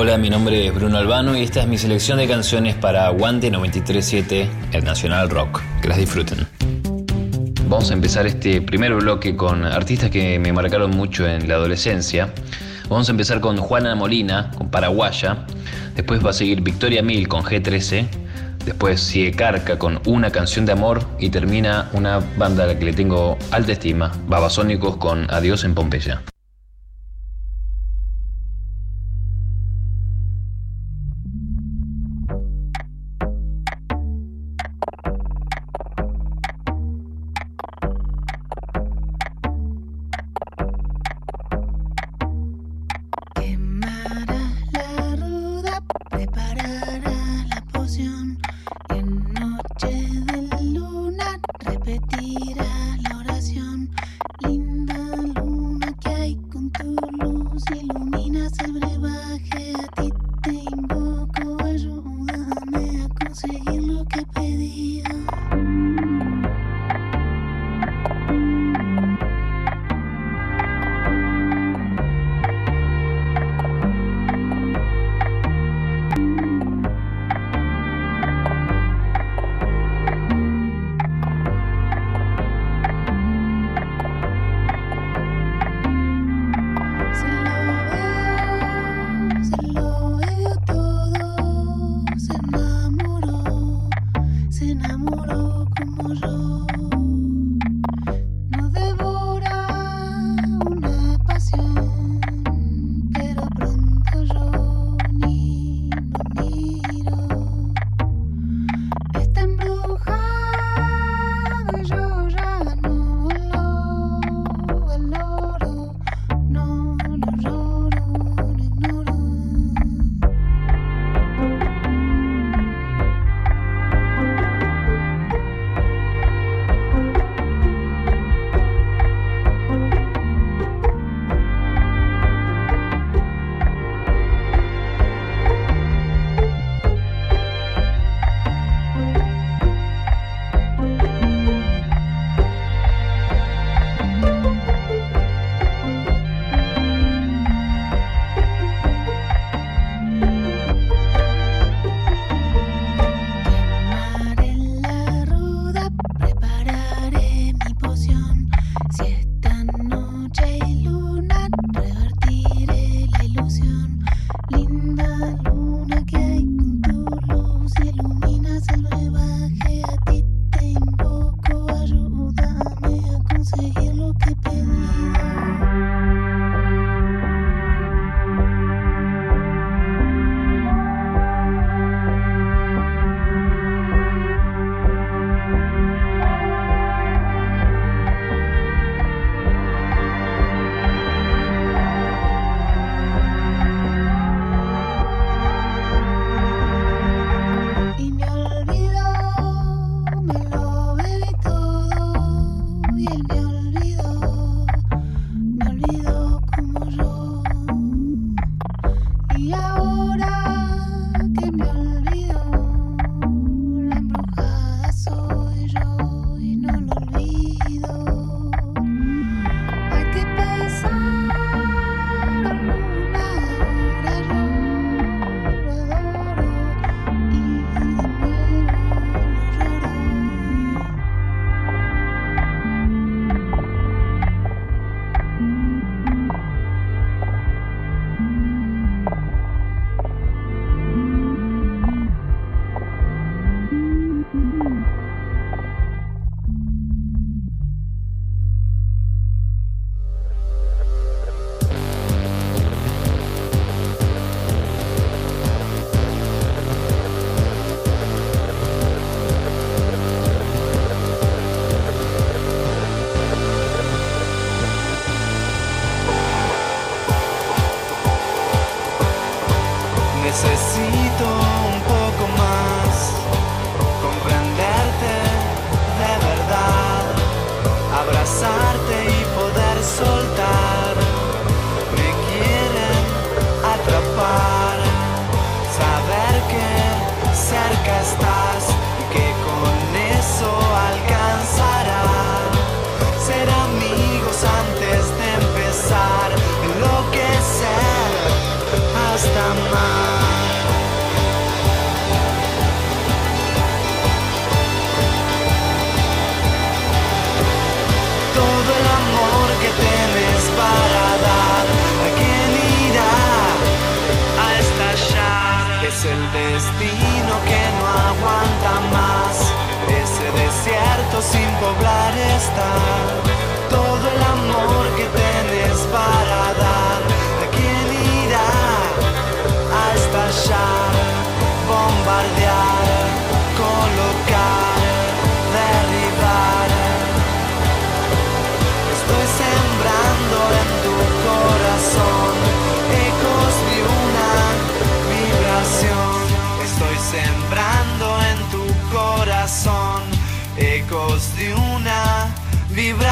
Hola, mi nombre es Bruno Albano y esta es mi selección de canciones para Aguante 937, el Nacional Rock. Que las disfruten. Vamos a empezar este primer bloque con artistas que me marcaron mucho en la adolescencia. Vamos a empezar con Juana Molina, con Paraguaya. Después va a seguir Victoria Mil con G13. Después sigue Carca con Una canción de amor. Y termina una banda a la que le tengo alta estima, Babasónicos con Adiós en Pompeya.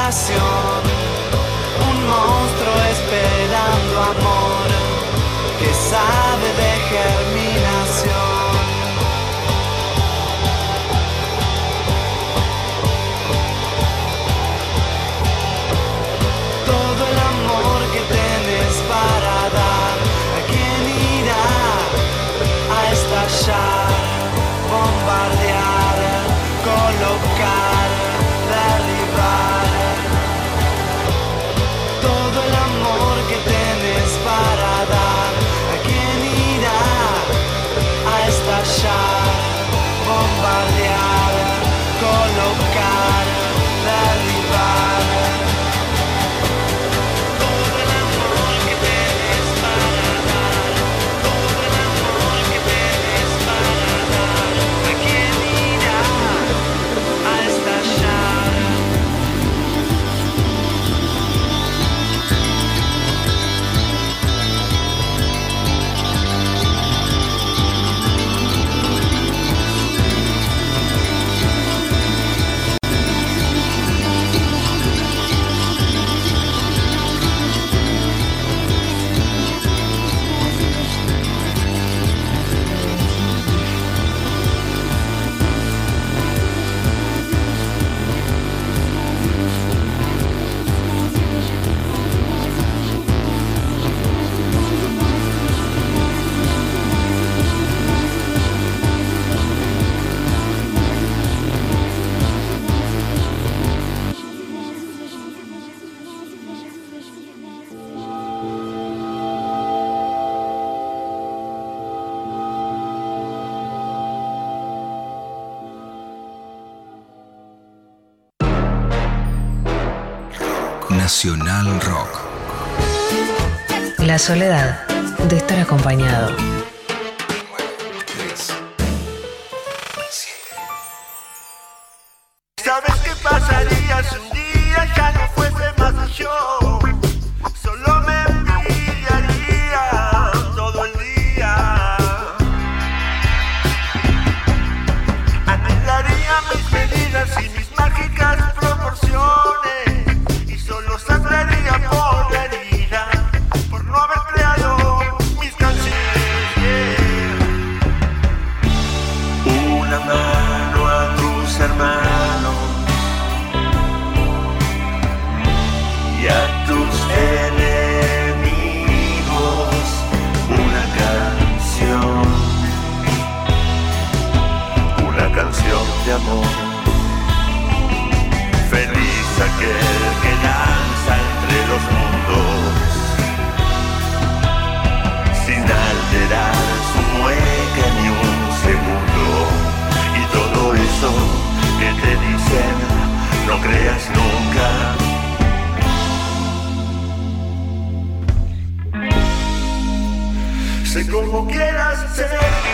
un monstruo esperando amor que sale. Nacional Rock. La soledad de estar acompañado. creas nunca. Sé como quieras ser.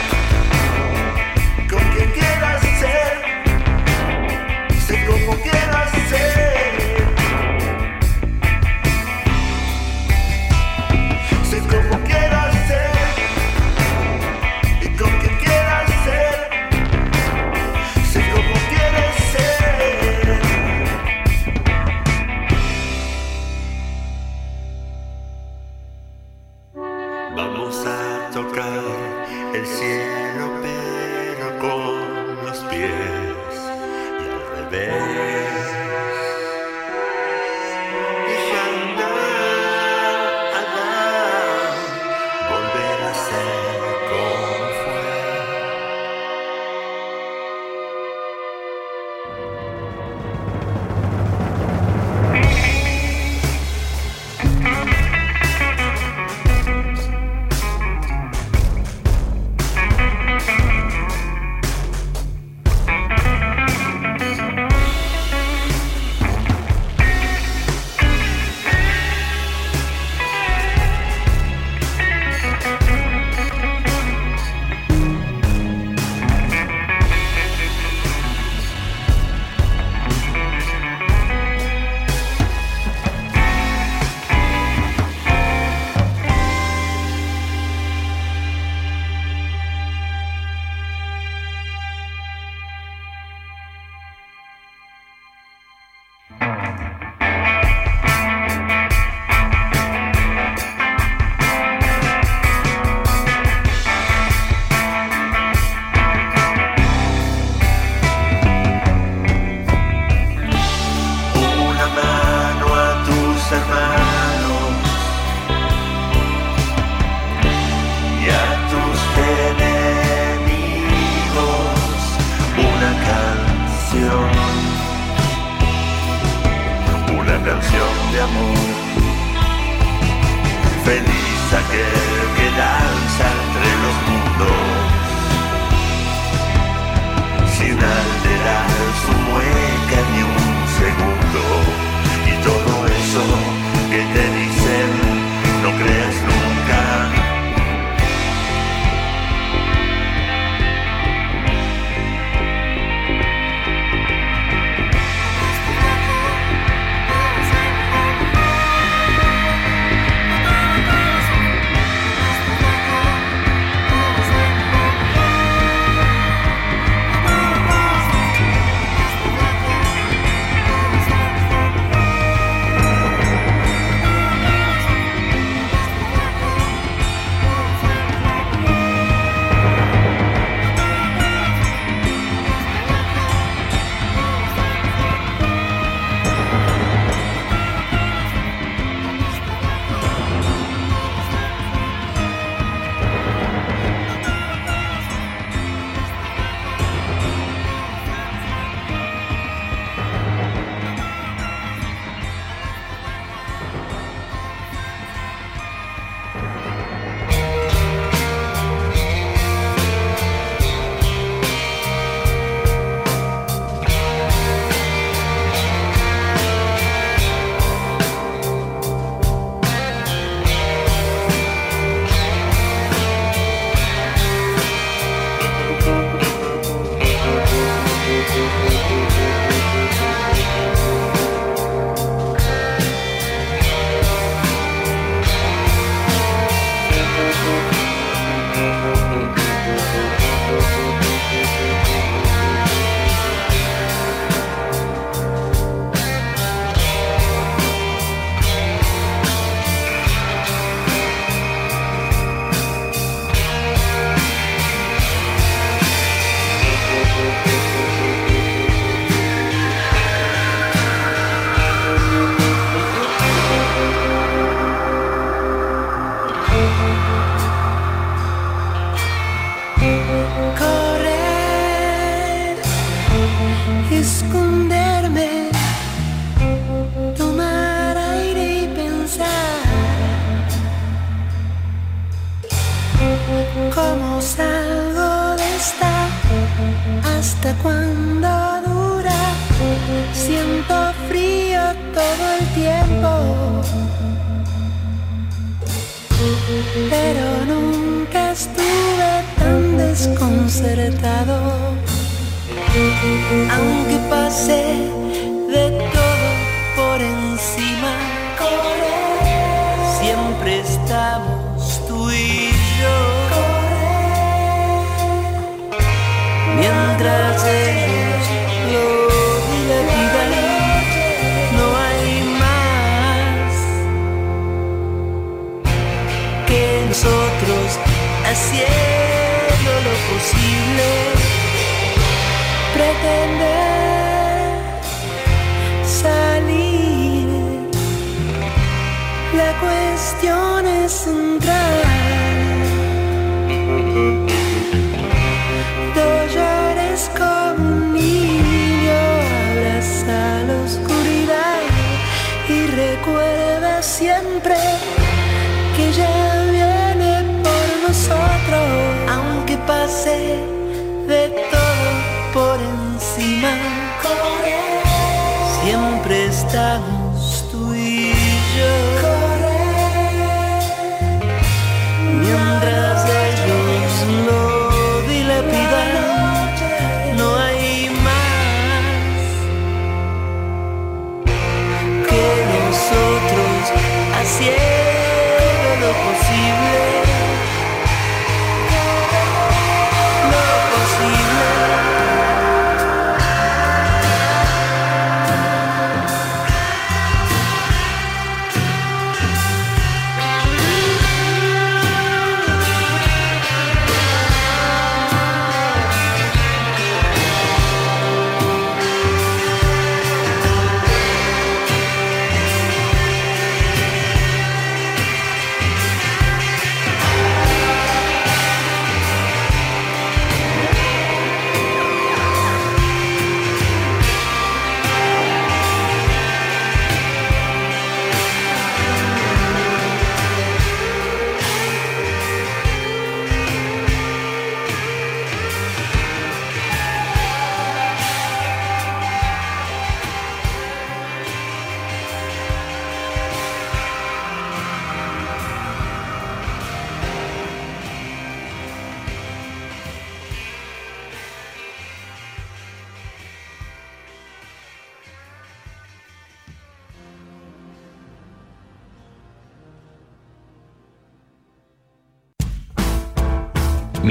Haciendo lo posible, pretender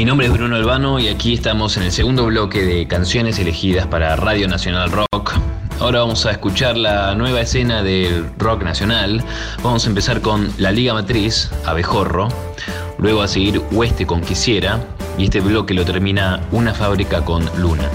Mi nombre es Bruno Albano y aquí estamos en el segundo bloque de canciones elegidas para Radio Nacional Rock. Ahora vamos a escuchar la nueva escena del rock nacional. Vamos a empezar con La Liga Matriz, Abejorro. Luego a seguir Oeste con Quisiera. Y este bloque lo termina Una Fábrica con Luna.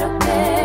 not okay.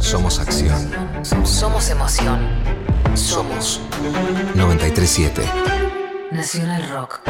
Somos acción. Somos emoción. Somos 937. Nacional Rock.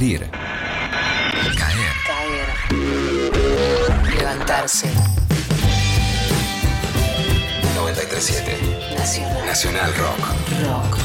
Sufrir. Caer. Caer. 14. 937 Nacional Nacional Rock. Rock.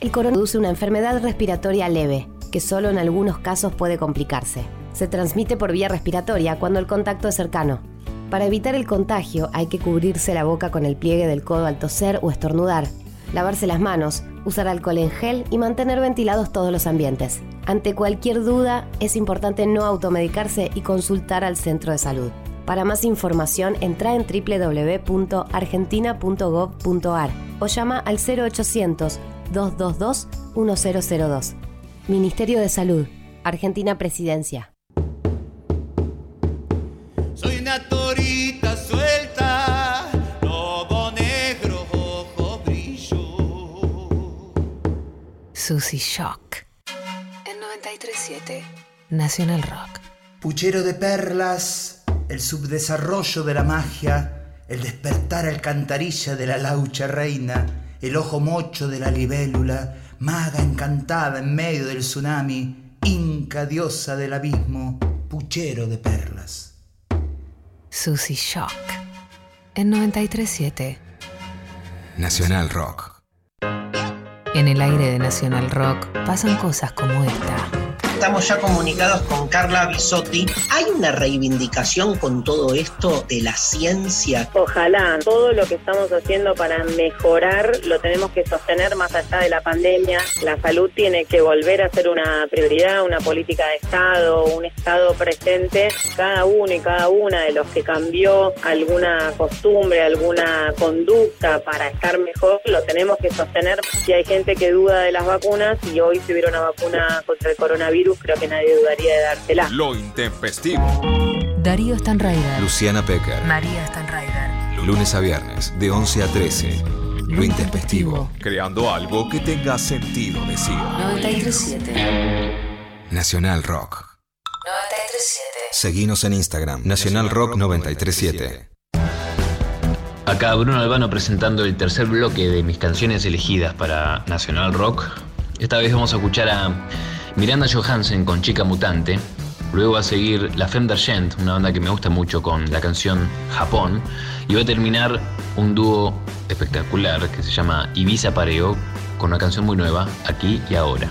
El coronavirus produce una enfermedad respiratoria leve, que solo en algunos casos puede complicarse. Se transmite por vía respiratoria cuando el contacto es cercano. Para evitar el contagio hay que cubrirse la boca con el pliegue del codo al toser o estornudar, lavarse las manos, usar alcohol en gel y mantener ventilados todos los ambientes. Ante cualquier duda, es importante no automedicarse y consultar al centro de salud. Para más información, entra en www.argentina.gov.ar o llama al 0800 222 1002. Ministerio de Salud, Argentina Presidencia. Susy Shock. En 937 Nacional Rock. Puchero de perlas, el subdesarrollo de la magia, el despertar alcantarilla de la laucha reina, el ojo mocho de la libélula, maga encantada en medio del tsunami, inca diosa del abismo, puchero de perlas. Susy Shock. En 937 Nacional Rock. En el aire de Nacional Rock pasan cosas como esta. Estamos ya comunicados con Carla Bisotti. ¿Hay una reivindicación con todo esto de la ciencia? Ojalá todo lo que estamos haciendo para mejorar lo tenemos que sostener más allá de la pandemia. La salud tiene que volver a ser una prioridad, una política de Estado, un Estado presente. Cada uno y cada una de los que cambió alguna costumbre, alguna conducta para estar mejor, lo tenemos que sostener. Si hay gente que duda de las vacunas y hoy si hubiera una vacuna contra el coronavirus, creo que nadie dudaría de dársela. Lo intempestivo. Darío Stanraider. Luciana Pecker. María Stanraider. Lunes a viernes, de 11 a 13. Lo intempestivo. Creando algo que tenga sentido, decía. 937 Nacional Rock. 937 Seguinos en Instagram. Nacional Rock 937. Acá Bruno Albano presentando el tercer bloque de mis canciones elegidas para Nacional Rock. Esta vez vamos a escuchar a Miranda Johansen con Chica Mutante. Luego va a seguir La Femme d'Argent, una banda que me gusta mucho con la canción Japón. Y va a terminar un dúo espectacular que se llama Ibiza Pareo con una canción muy nueva, Aquí y Ahora.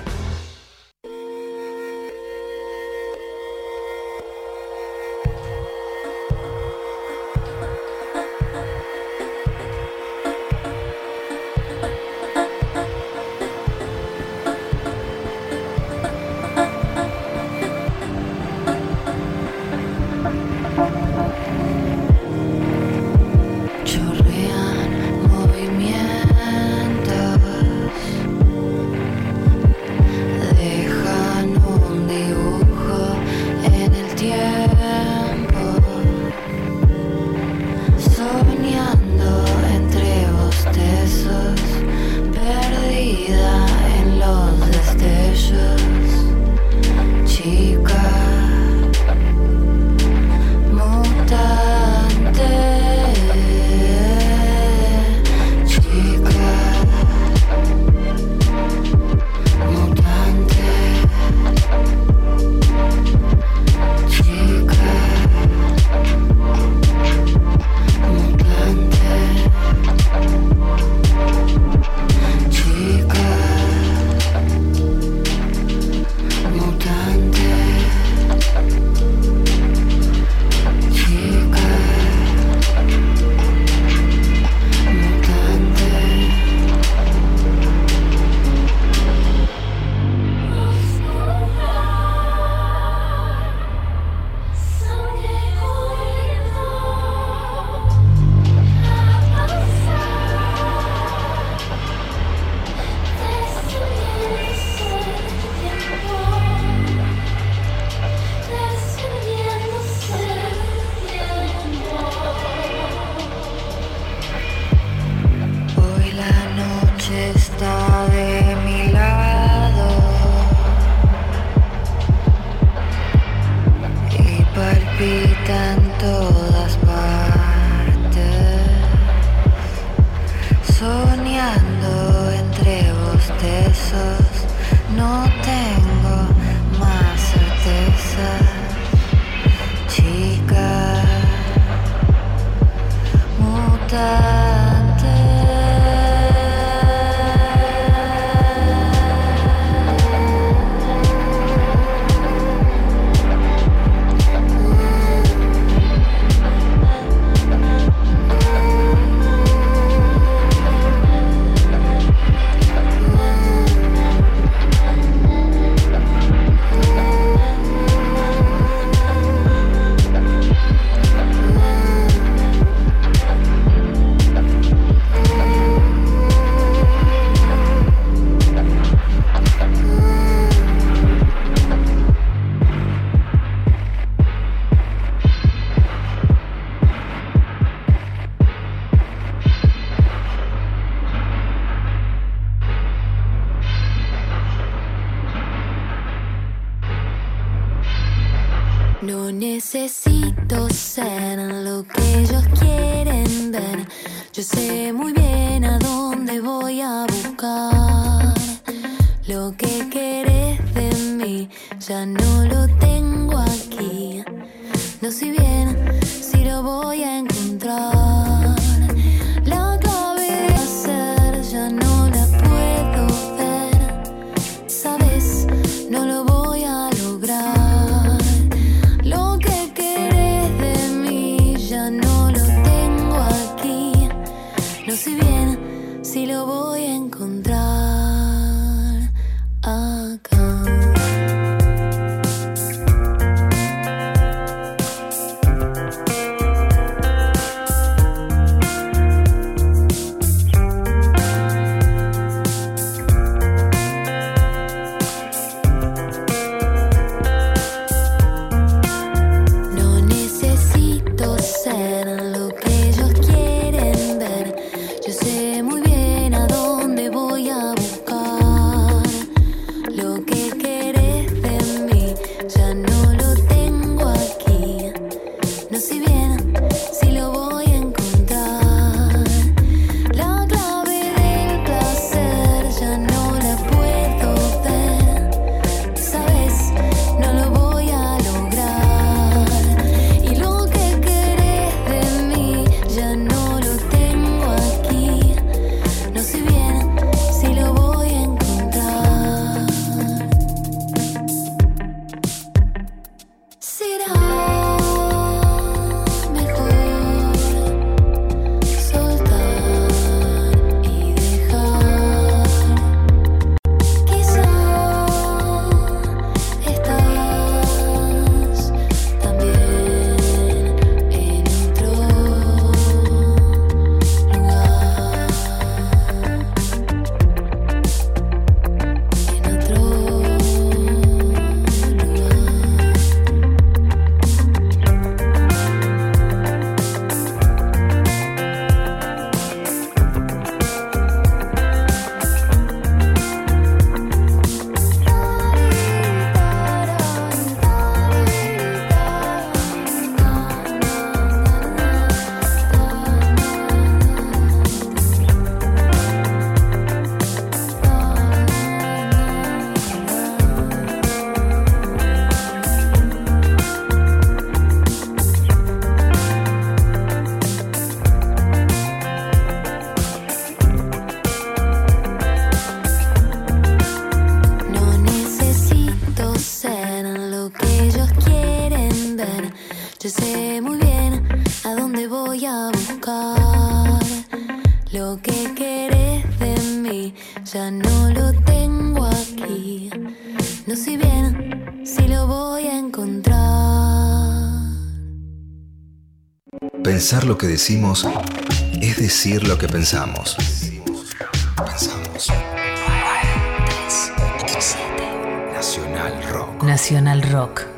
que decimos es decir lo que pensamos. Nacional Rock. Nacional Rock.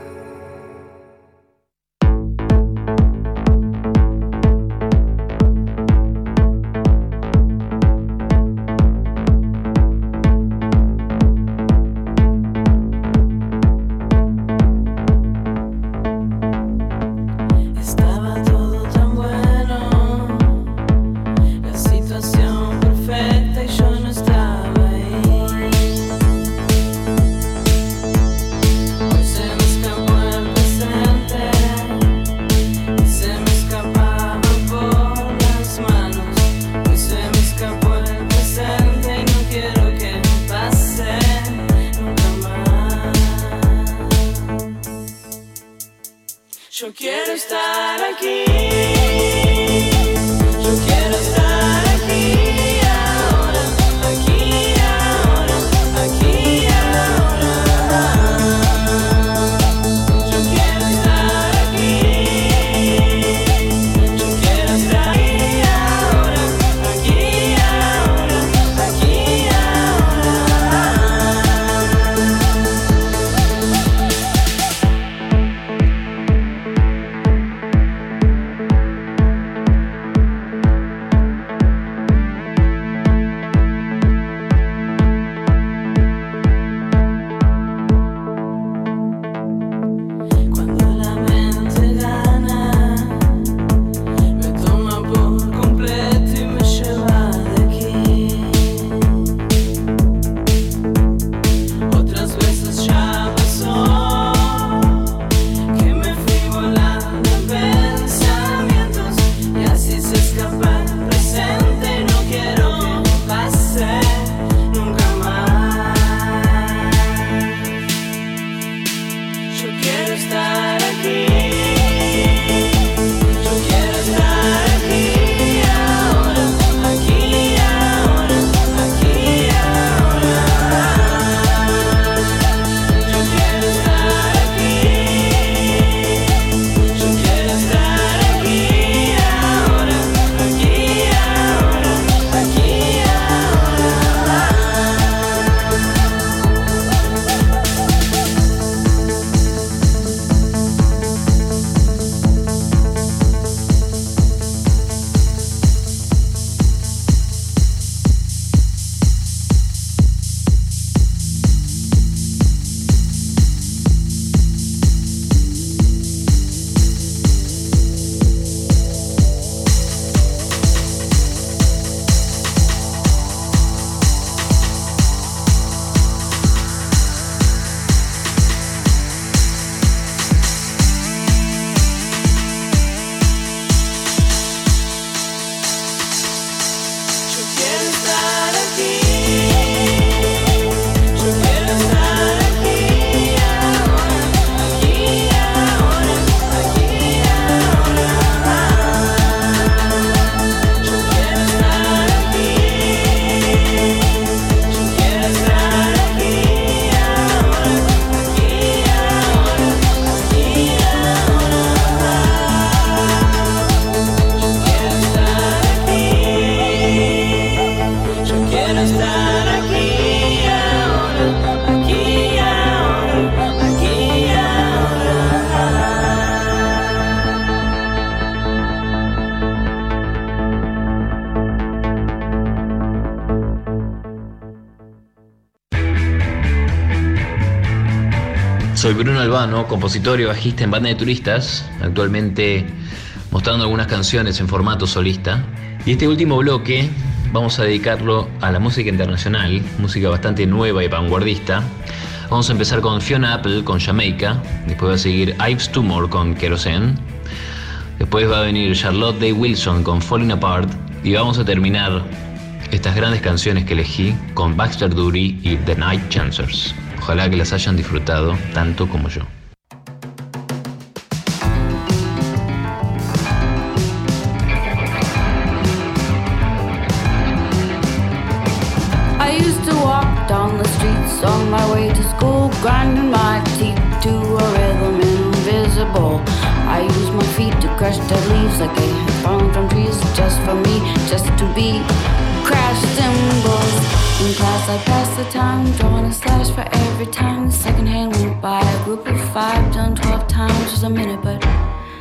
Bruno Albano, compositor y bajista en banda de turistas, actualmente mostrando algunas canciones en formato solista. Y este último bloque vamos a dedicarlo a la música internacional, música bastante nueva y vanguardista. Vamos a empezar con Fiona Apple con Jamaica, después va a seguir Ives Tumor con Kerosene, después va a venir Charlotte Day Wilson con Falling Apart y vamos a terminar estas grandes canciones que elegí con Baxter Dury y The Night Chancers. Ojalá que las hayan disfrutado tanto como yo. Passed the time, drawing a slash for every time. The second hand went by, a group of five, done 12 times was a minute, but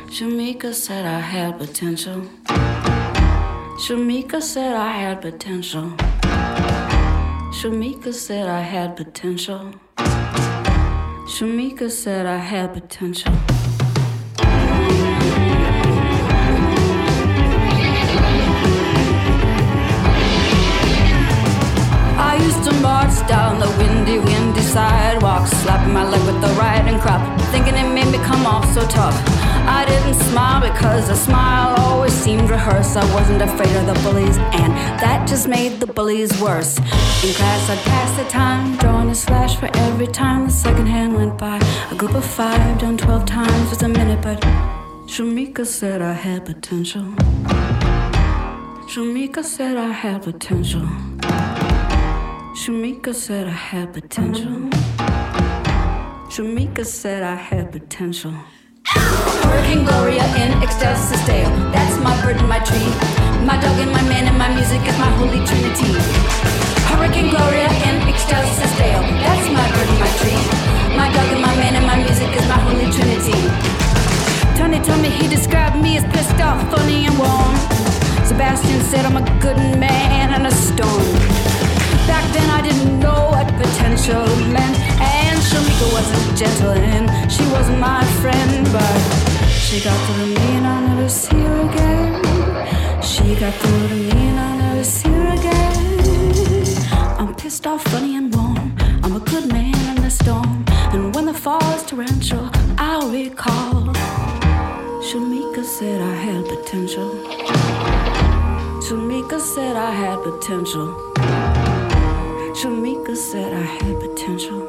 Shamika said I had potential. Shamika said I had potential. Shamika said I had potential. Shamika said I had potential. I used to march down the windy, windy sidewalk, slapping my leg with the riding crop, thinking it made me come off so tough. I didn't smile because a smile always seemed rehearsed. I wasn't afraid of the bullies, and that just made the bullies worse. In class, I'd pass the time, drawing a slash for every time the second hand went by. A group of five, done 12 times was a minute, but Shamika said I had potential. Shamika said I had potential. Shamika said I had potential. Shamika said I had potential. Hurricane Gloria in ecstasy stale. That's my bird and my tree. My dog and my man and my music is my holy trinity. Hurricane Gloria in ecstasy stale. That's my bird and my tree. My dog and my man and my music is my holy trinity. Tony told me he described me as pissed off, funny and warm. Sebastian said I'm a good man in a storm. Back then I didn't know what potential meant. And Shamika wasn't gentle and she wasn't my friend But she got through to me and I'll never see her again. She got through to me and I'll never see her again. I'm pissed off, funny and warm. I'm a good man in the storm. And when the fall is torrential I'll recall. Shamika said I had potential. Shamika said I had potential Shamika said I had potential.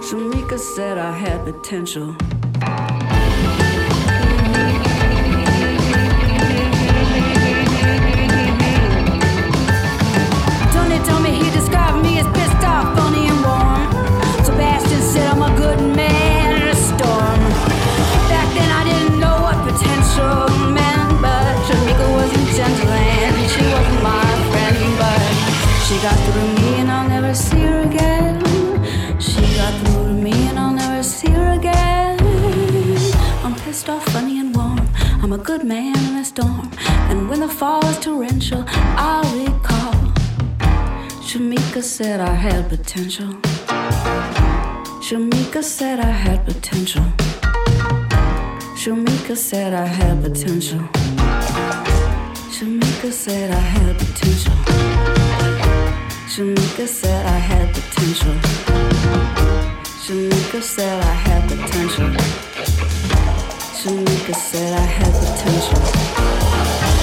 Shamika said I had potential. Man in a storm, and when the fall is torrential, I'll recall. Shamika said I had potential. Shamika said I had potential. Shamika said I had potential. Shamika said I had potential. Shamika said I had potential. Shamika said I had potential. Shamika said I had potential.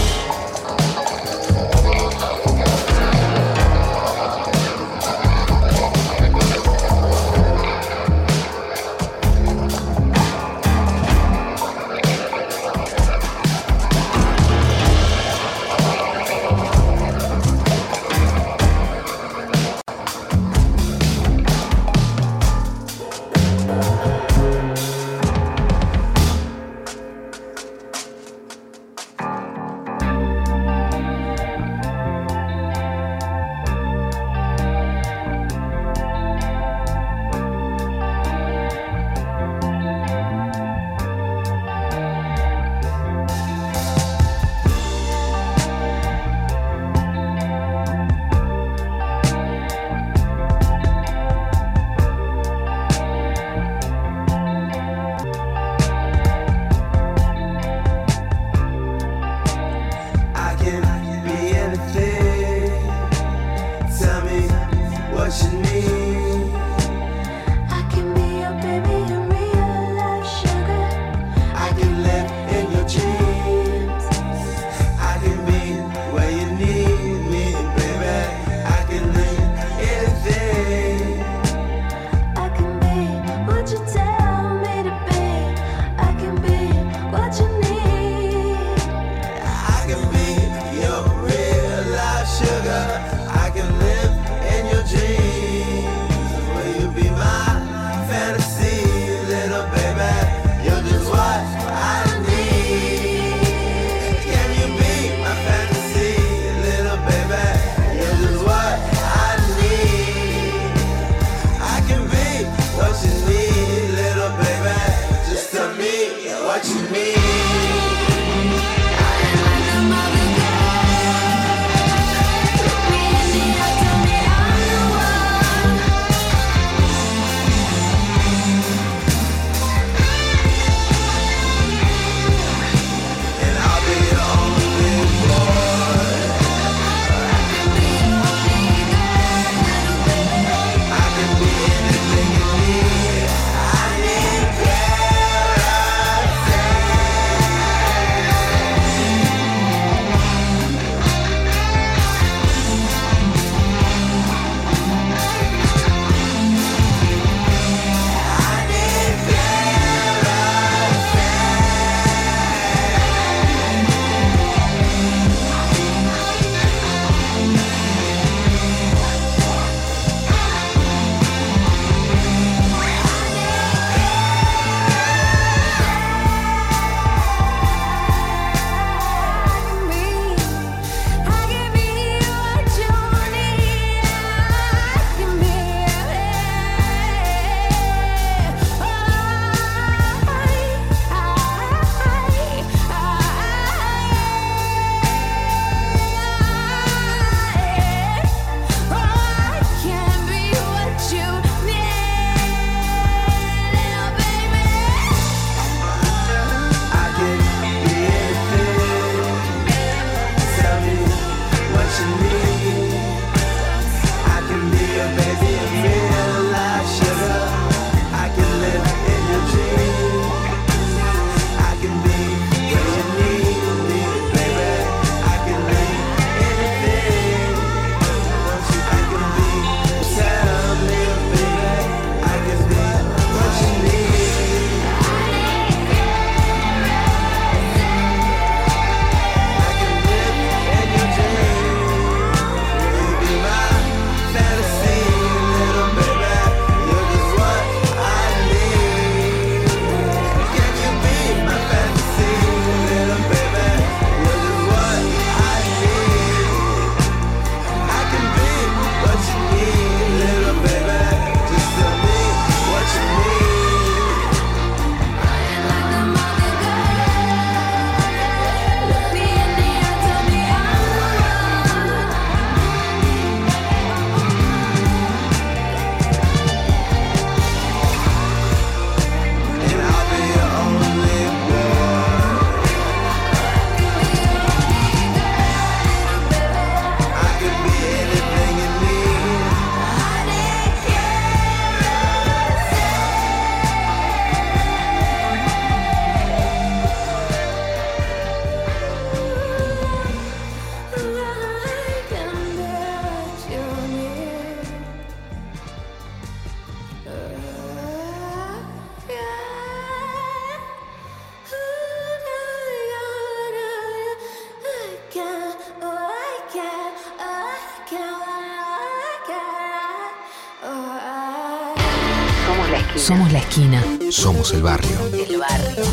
Somos el barrio. El barrio.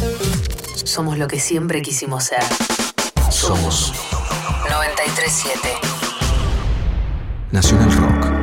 Somos lo que siempre quisimos ser. Somos 937. Nacional Rock.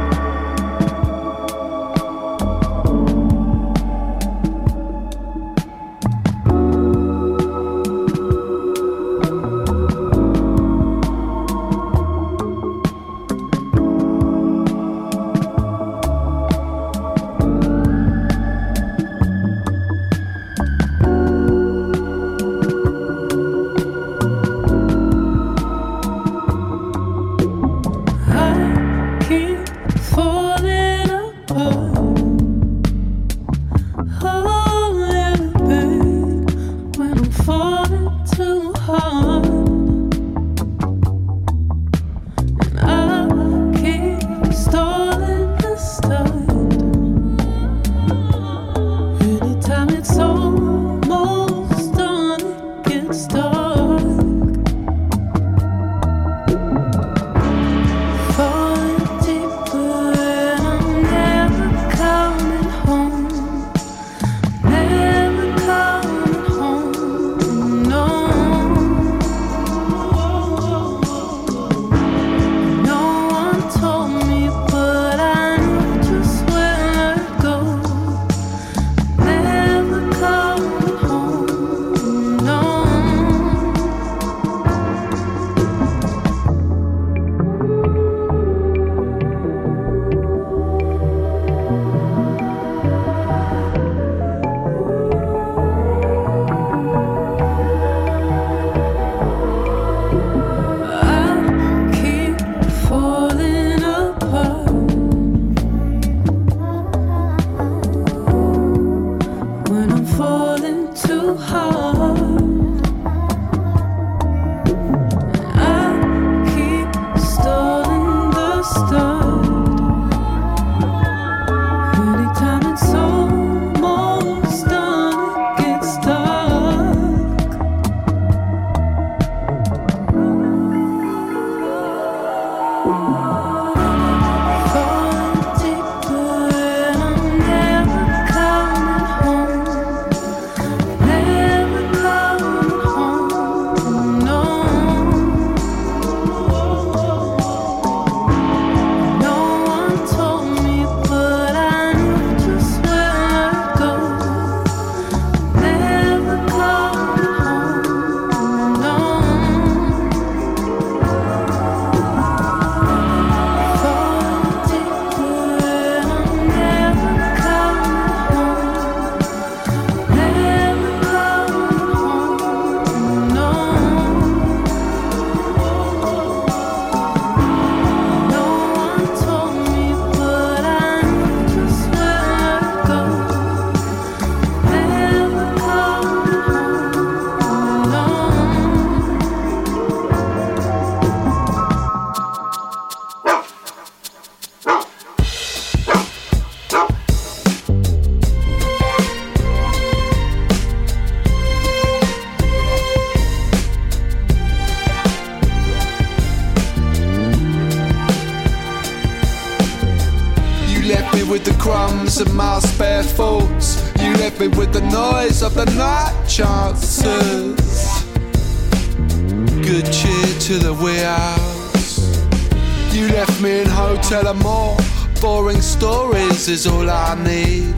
Stories is all I need.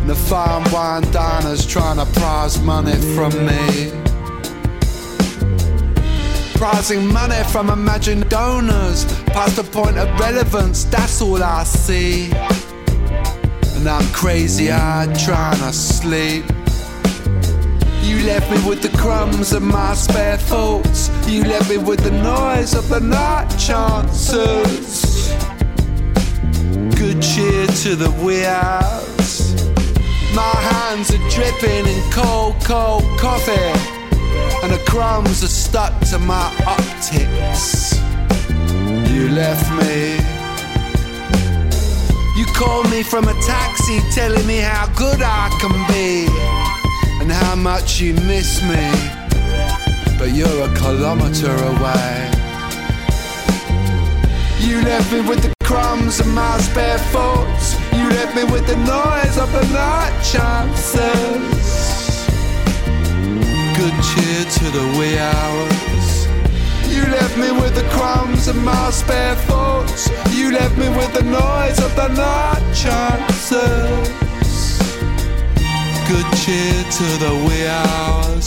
And the fine wine diners trying to prize money from me. Prizing money from imagined donors past the point of relevance, that's all I see. And I'm crazy eyed trying to sleep. You left me with the crumbs of my spare thoughts. You left me with the noise of the night chances. Good cheer to the hours. My hands are dripping in cold, cold coffee. And the crumbs are stuck to my optics. You left me. You called me from a taxi telling me how good I can be and how much you miss me. But you're a kilometer away. You left me with the crumbs of my spare thoughts. You left me with the noise of the night chances. Good cheer to the wee hours. You left me with the crumbs of my spare thoughts. You left me with the noise of the night chances. Good cheer to the wee hours.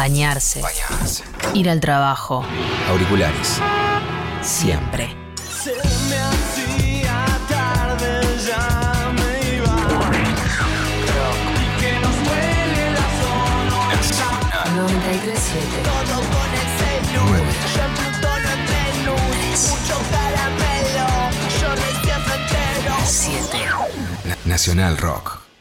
Bañarse. bañarse. Ir al trabajo. Auriculares. Siempre. Se me hacía tarde, ya me iba. Y que nos duele la zona. 937. Todo con el celu. Yo en Plutón en Venus. Mucho caramelo. Yo me entero. 7. Na- Nacional Rock.